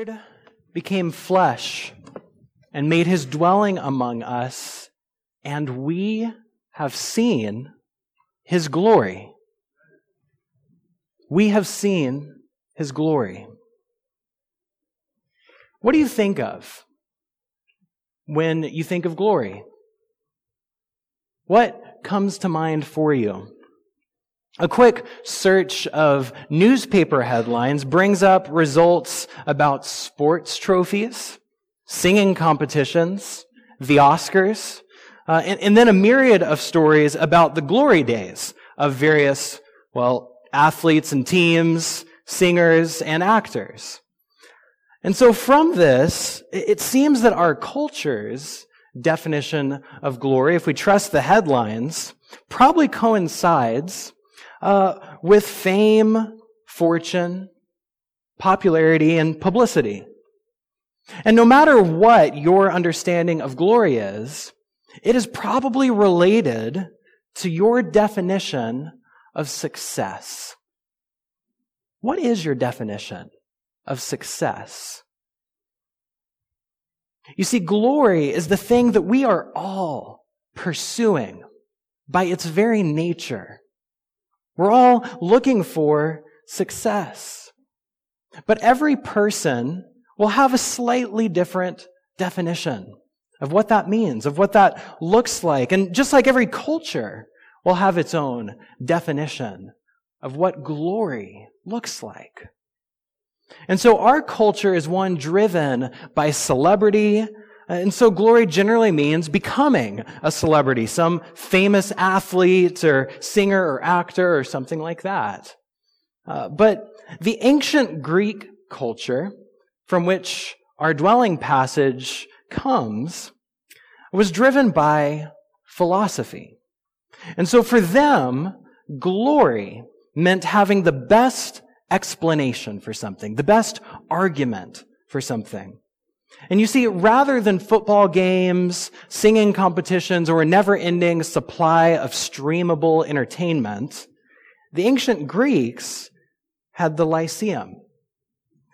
Word became flesh and made his dwelling among us, and we have seen his glory. We have seen his glory. What do you think of when you think of glory? What comes to mind for you? A quick search of newspaper headlines brings up results about sports trophies, singing competitions, the Oscars, uh, and, and then a myriad of stories about the glory days of various, well, athletes and teams, singers and actors. And so from this, it seems that our culture's definition of glory, if we trust the headlines, probably coincides uh, with fame, fortune, popularity, and publicity. And no matter what your understanding of glory is, it is probably related to your definition of success. What is your definition of success? You see, glory is the thing that we are all pursuing by its very nature. We're all looking for success. But every person will have a slightly different definition of what that means, of what that looks like. And just like every culture will have its own definition of what glory looks like. And so our culture is one driven by celebrity and so glory generally means becoming a celebrity, some famous athlete or singer or actor or something like that. Uh, but the ancient Greek culture from which our dwelling passage comes was driven by philosophy. And so for them, glory meant having the best explanation for something, the best argument for something. And you see, rather than football games, singing competitions, or a never ending supply of streamable entertainment, the ancient Greeks had the Lyceum,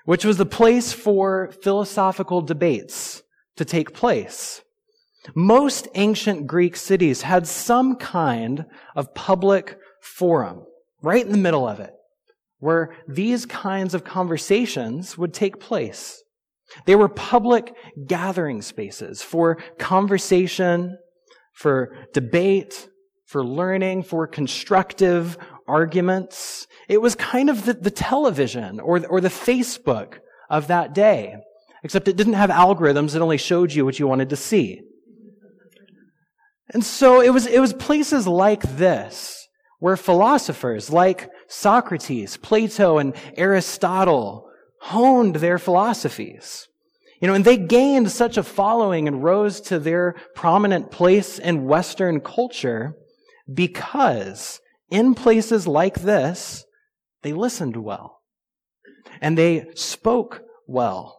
which was the place for philosophical debates to take place. Most ancient Greek cities had some kind of public forum right in the middle of it, where these kinds of conversations would take place. They were public gathering spaces for conversation, for debate, for learning, for constructive arguments. It was kind of the, the television or, or the Facebook of that day, except it didn't have algorithms. It only showed you what you wanted to see. And so it was, it was places like this where philosophers like Socrates, Plato, and Aristotle honed their philosophies. You know, and they gained such a following and rose to their prominent place in Western culture because in places like this, they listened well and they spoke well.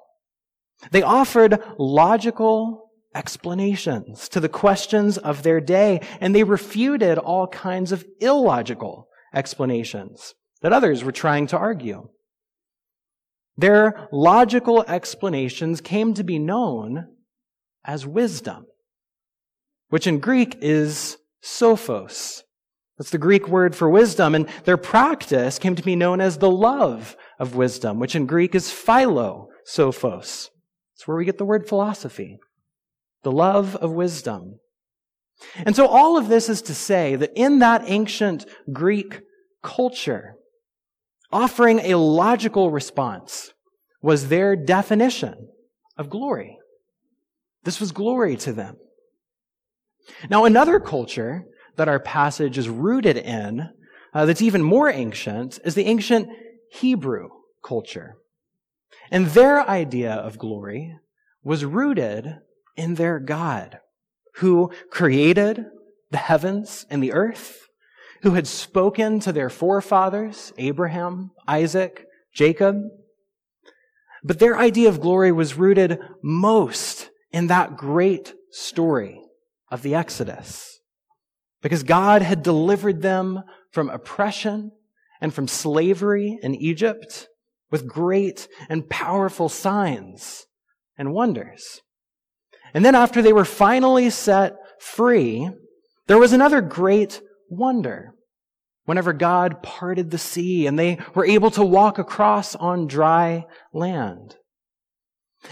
They offered logical explanations to the questions of their day and they refuted all kinds of illogical explanations that others were trying to argue. Their logical explanations came to be known as wisdom, which in Greek is sophos. That's the Greek word for wisdom. And their practice came to be known as the love of wisdom, which in Greek is philo, sophos. It's where we get the word philosophy. The love of wisdom. And so all of this is to say that in that ancient Greek culture, offering a logical response was their definition of glory. This was glory to them. Now, another culture that our passage is rooted in, uh, that's even more ancient, is the ancient Hebrew culture. And their idea of glory was rooted in their God, who created the heavens and the earth, who had spoken to their forefathers, Abraham, Isaac, Jacob. But their idea of glory was rooted most in that great story of the Exodus. Because God had delivered them from oppression and from slavery in Egypt. with great and powerful signs and wonders. And then after they were finally set free, there was another great wonder. Whenever God parted the sea and they were able to walk across on dry land.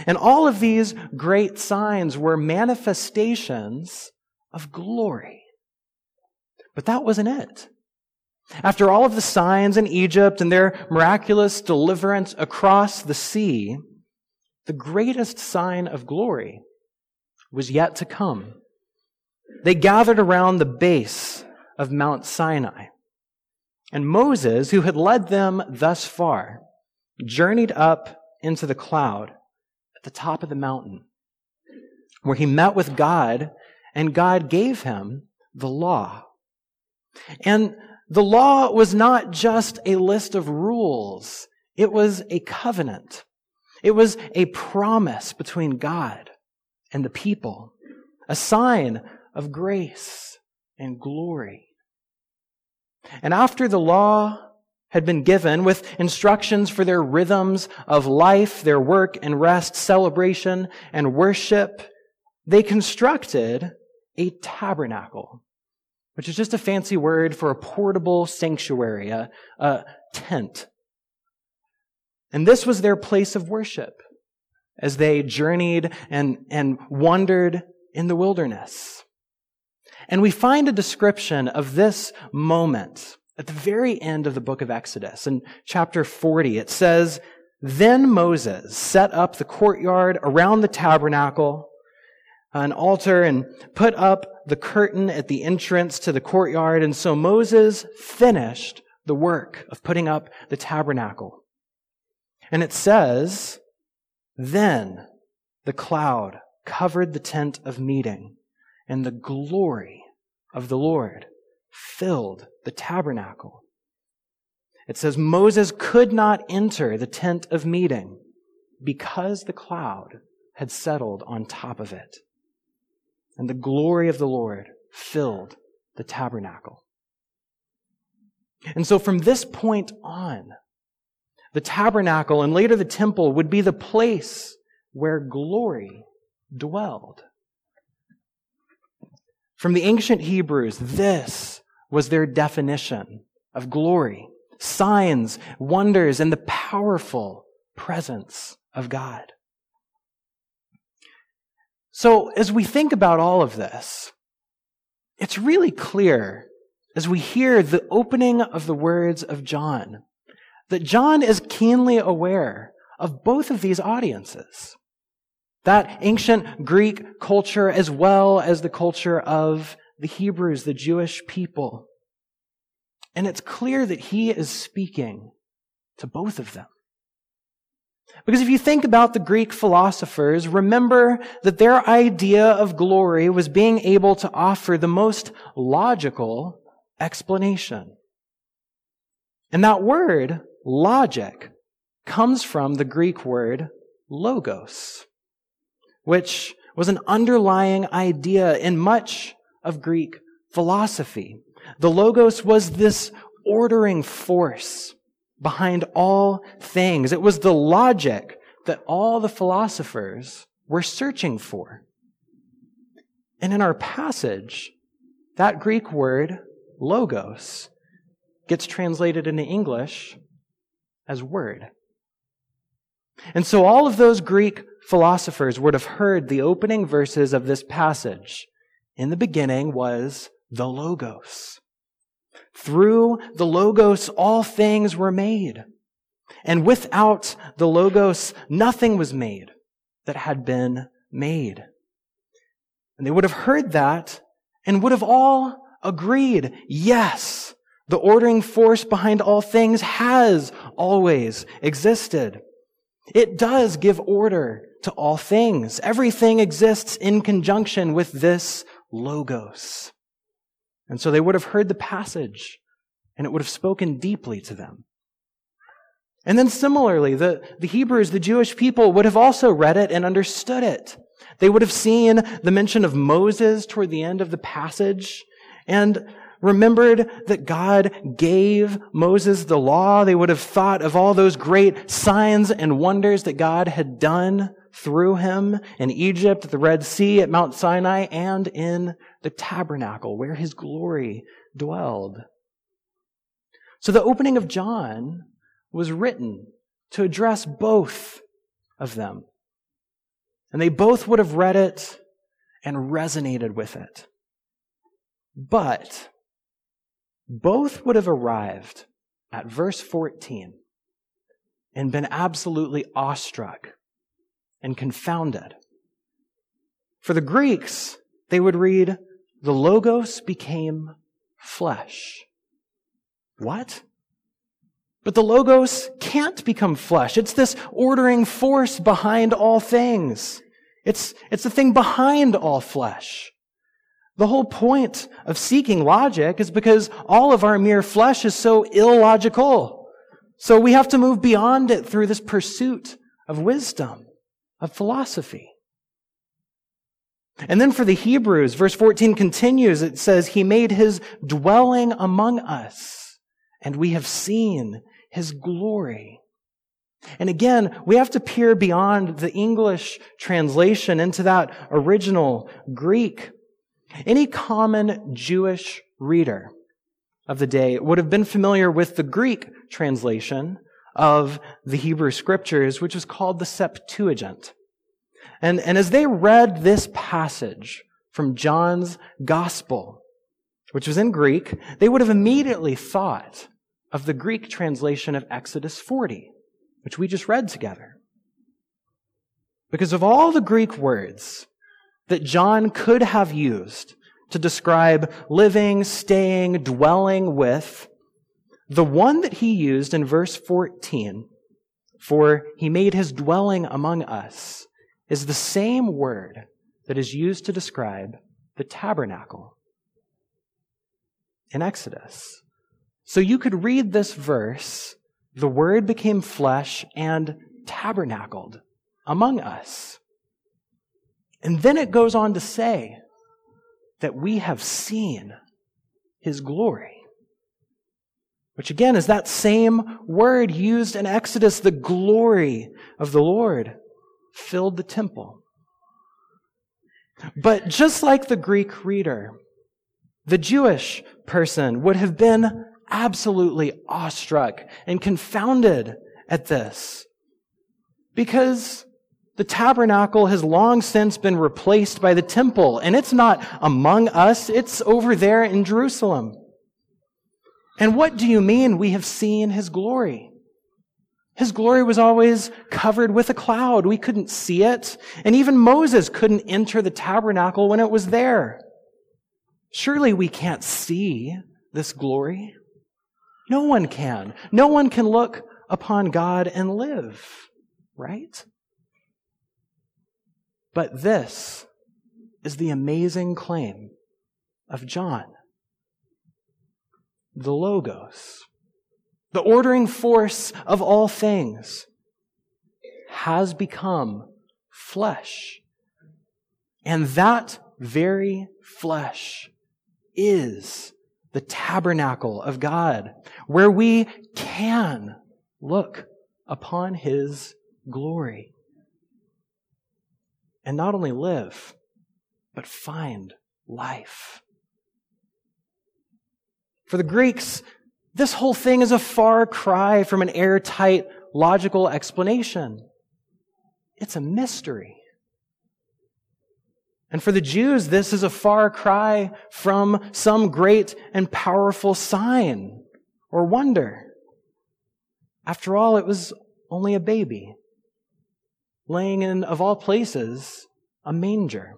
And all of these great signs were manifestations of glory. But that wasn't it. After all of the signs in Egypt and their miraculous deliverance across the sea, the greatest sign of glory was yet to come. They gathered around the base of Mount Sinai. And Moses, who had led them thus far, journeyed up into the cloud at the top of the mountain, where he met with God, and God gave him the law. And the law was not just a list of rules, it was a covenant. It was a promise between God and the people, a sign of grace and glory. And after the law had been given with instructions for their rhythms of life, their work and rest, celebration and worship, they constructed a tabernacle which is just a fancy word for a portable sanctuary, a, a tent. And this was their place of worship as they journeyed and, and wandered in the wilderness. And we find a description of this moment at the very end of the book of Exodus. In chapter 40, it says, Then Moses set up the courtyard around the tabernacle an altar and put up the curtain at the entrance to the courtyard. And so Moses finished the work of putting up the tabernacle. And it says, Then the cloud covered the tent of meeting, and the glory of the Lord filled the tabernacle. It says Moses could not enter the tent of meeting because the cloud had settled on top of it and the glory of the Lord filled the tabernacle. And so from this point on, the tabernacle and later the temple would be the place where glory dwelled. From the ancient Hebrews, this was their definition of glory signs, wonders, and the powerful presence of God. So, as we think about all of this, it's really clear as we hear the opening of the words of John that John is keenly aware of both of these audiences. That ancient Greek culture as well as the culture of the Hebrews, the Jewish people. And it's clear that he is speaking to both of them. Because if you think about the Greek philosophers, remember that their idea of glory was being able to offer the most logical explanation. And that word, logic, comes from the Greek word logos, which was an underlying idea in much of Greek philosophy. The logos was this ordering force behind all things. It was the logic that all the philosophers were searching for. And in our passage, that Greek word, logos, gets translated into English as word. And so all of those Greek philosophers would have heard the opening verses of this passage. In the beginning was the Logos. Through the Logos, all things were made. And without the Logos, nothing was made that had been made. And they would have heard that and would have all agreed, yes, the ordering force behind all things has always existed. It does give order to all things. Everything exists in conjunction with this Logos. And so they would have heard the passage and it would have spoken deeply to them. And then similarly, the, the Hebrews, the Jewish people, would have also read it and understood it. They would have seen the mention of Moses toward the end of the passage. And remembered that God gave Moses the law. They would have thought of all those great signs and wonders that God had done through him in Egypt, the Red Sea, at Mount Sinai, and in the tabernacle where his glory dwelled. So the opening of John was written to address both of them. And they both would have read it and resonated with it. But both would have arrived at verse 14 and been absolutely awestruck and confounded. For the Greeks, they would read, the Logos became flesh. What? But the Logos can't become flesh. It's this ordering force behind all things. It's, it's the thing behind all flesh. The whole point of seeking logic is because all of our mere flesh is so illogical. So we have to move beyond it through this pursuit of wisdom, of philosophy. And then for the Hebrews, verse 14 continues. It says, He made His dwelling among us, and we have seen His glory. And again, we have to peer beyond the English translation into that original Greek. Any common Jewish reader of the day would have been familiar with the Greek translation of the Hebrew scriptures, which was called the Septuagint. And, and as they read this passage from John's gospel, which was in Greek, they would have immediately thought of the Greek translation of Exodus 40 which we just read together. Because of all the Greek words that John could have used to describe living, staying, dwelling with, the one that he used in verse 14 for he made his dwelling among us is the same word that is used to describe the tabernacle in Exodus. So you could read this verse the Word became flesh and tabernacled among us. And then it goes on to say that we have seen his glory. Which again is that same word used in Exodus, the glory of the Lord filled the temple. But just like the Greek reader, the Jewish person would have been absolutely awestruck and confounded at this. Because the tabernacle has long since been replaced by the temple, and it's not among us, it's over there in Jerusalem. And what do you mean we have seen his glory? His glory was always covered with a cloud. We couldn't see it. And even Moses couldn't enter the tabernacle when it was there. Surely we can't see this glory. No one can. No one can look upon God and live, right? But this is the amazing claim of John. The Logos, the ordering force of all things, has become flesh. And that very flesh is the tabernacle of God, where we can look upon His glory. And not only live, but find life. For the Greeks, this whole thing is a far cry from an airtight, logical explanation. It's a mystery. And for the Jews, this is a far cry from some great and powerful sign or wonder. After all, it was only a baby laying in, of all places, a manger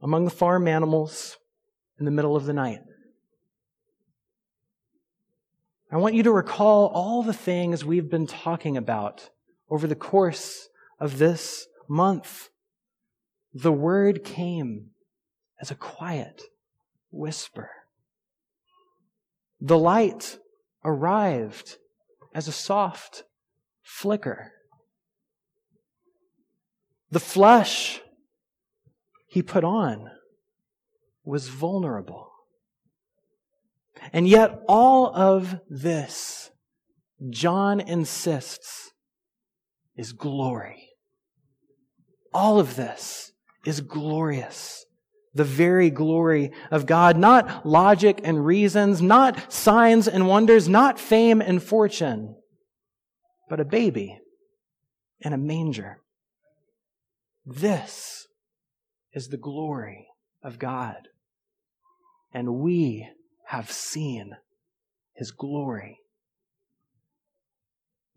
among the farm animals in the middle of the night. I want you to recall all the things we've been talking about over the course of this month the word came as a quiet whisper. The light arrived as a soft flicker. The flesh he put on was vulnerable And yet all of this, John insists, is glory. All of this is glorious. The very glory of God, not logic and reasons, not signs and wonders, not fame and fortune, but a baby in a manger. This is the glory of God. And we have seen his glory.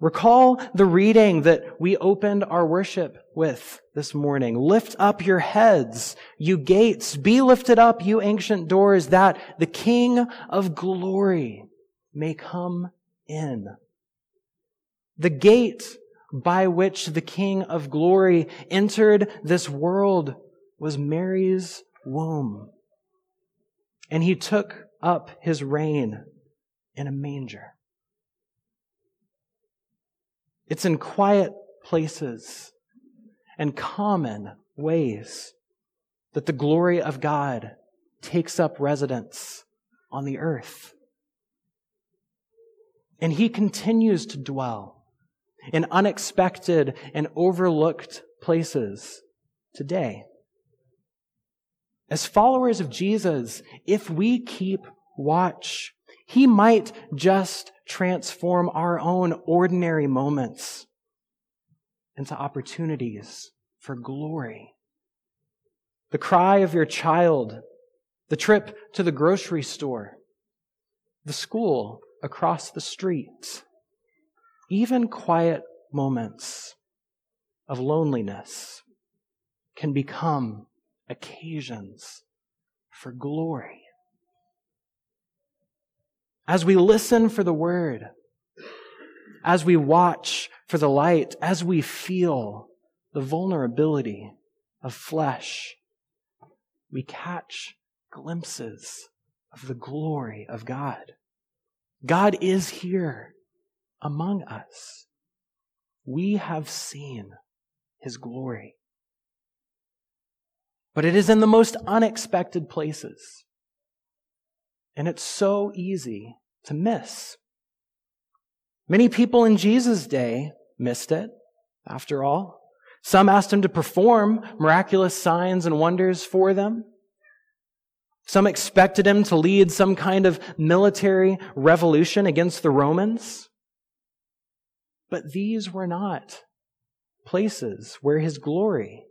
Recall the reading that we opened our worship with this morning. Lift up your heads, you gates. Be lifted up, you ancient doors, that the King of glory may come in. The gate by which the King of glory entered this world was Mary's womb. And he took up his reign in a manger. It's in quiet places and common ways that the glory of God takes up residence on the earth. And he continues to dwell in unexpected and overlooked places today. As followers of Jesus, if we keep watch, he might just transform our own ordinary moments into opportunities for glory. The cry of your child, the trip to the grocery store, the school across the street, even quiet moments of loneliness can become occasions for glory as we listen for the word, as we watch for the light, as we feel the vulnerability of flesh, we catch glimpses of the glory of God. God is here among us. We have seen his glory. But it is in the most unexpected places. And it's so easy to miss. Many people in Jesus' day missed it, after all. Some asked him to perform miraculous signs and wonders for them. Some expected him to lead some kind of military revolution against the Romans. But these were not places where his glory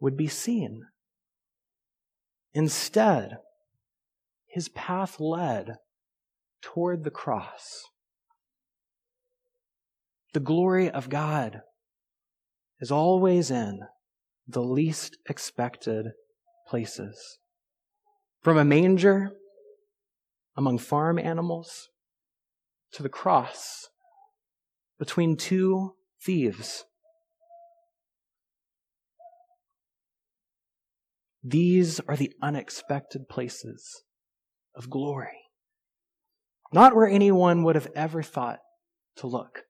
would be seen. Instead, his path led toward the cross. The glory of God is always in the least expected places. From a manger among farm animals to the cross between two thieves. These are the unexpected places of glory. Not where anyone would have ever thought to look.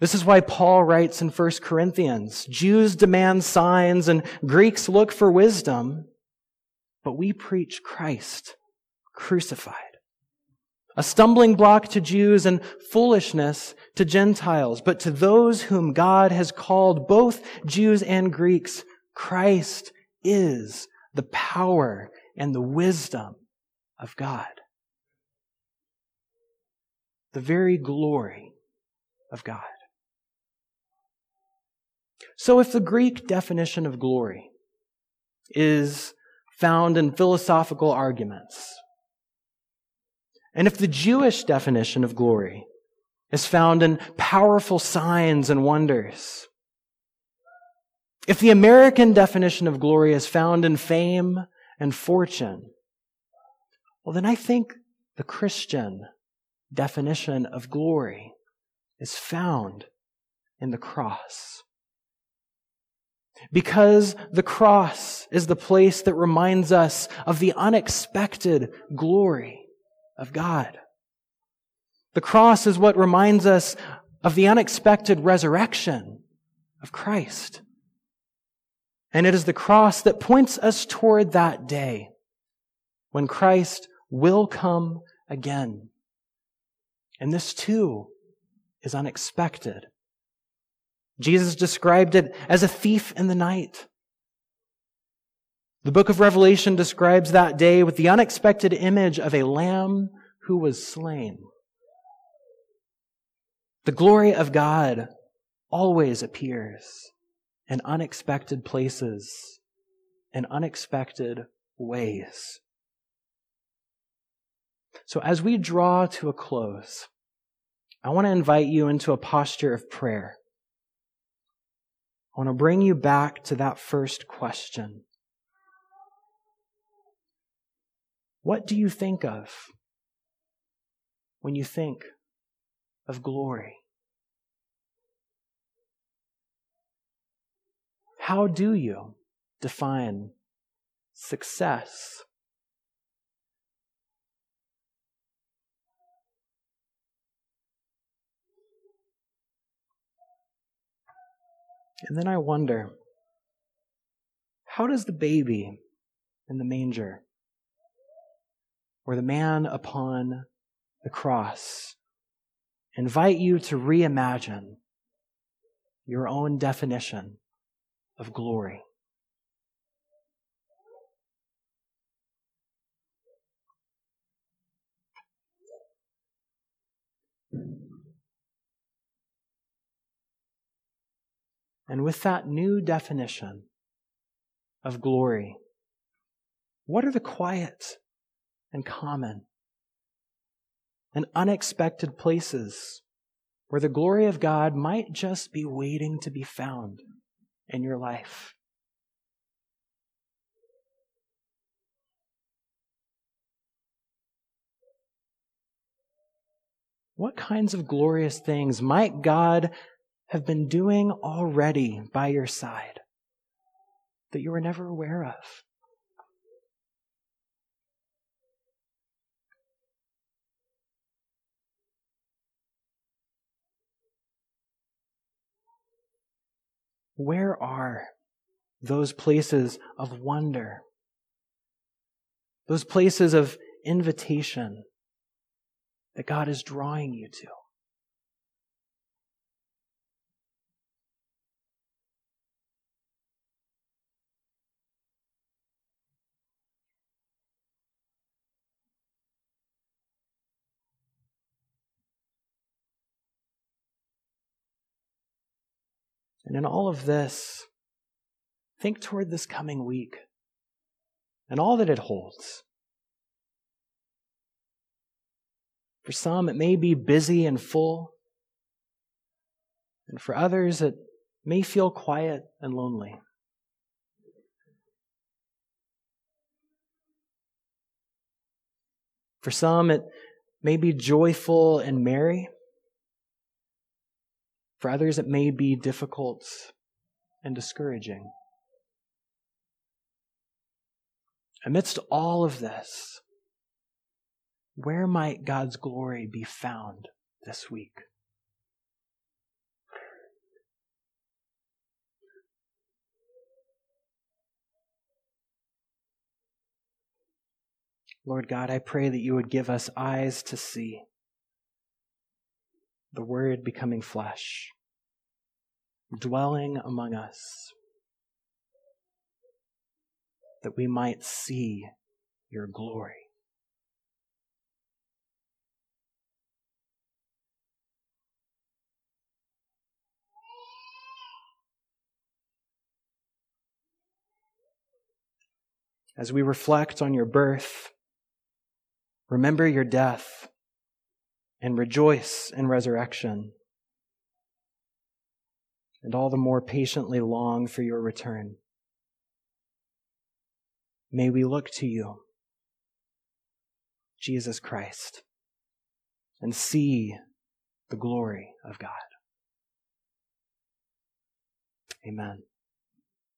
This is why Paul writes in 1 Corinthians Jews demand signs and Greeks look for wisdom, but we preach Christ crucified. A stumbling block to Jews and foolishness to Gentiles, but to those whom God has called, both Jews and Greeks, Christ is the power and the wisdom of God. The very glory of God. So if the Greek definition of glory is found in philosophical arguments, and if the Jewish definition of glory is found in powerful signs and wonders, if the American definition of glory is found in fame and fortune, well, then I think the Christian definition of glory is found in the cross. Because the cross is the place that reminds us of the unexpected glory of God. The cross is what reminds us of the unexpected resurrection of Christ. And it is the cross that points us toward that day when Christ will come again. And this too is unexpected. Jesus described it as a thief in the night. The book of Revelation describes that day with the unexpected image of a lamb who was slain. The glory of God always appears in unexpected places, in unexpected ways. So as we draw to a close, I want to invite you into a posture of prayer. I want to bring you back to that first question. What do you think of when you think of glory? How do you define success? And then I wonder how does the baby in the manger or the man upon the cross invite you to reimagine your own definition of glory? And with that new definition of glory, what are the quiet and common and unexpected places where the glory of God might just be waiting to be found in your life? What kinds of glorious things might God have been doing already by your side that you were never aware of? Where are those places of wonder? Those places of invitation that God is drawing you to? And in all of this, think toward this coming week and all that it holds. For some, it may be busy and full. And for others, it may feel quiet and lonely. For some, it may be joyful and merry. For others, it may be difficult and discouraging. Amidst all of this, where might God's glory be found this week? Lord God, I pray that you would give us eyes to see the Word becoming flesh, dwelling among us, that we might see your glory. As we reflect on your birth, remember your death and rejoice in resurrection, and all the more patiently long for your return. May we look to you, Jesus Christ, and see the glory of God. Amen.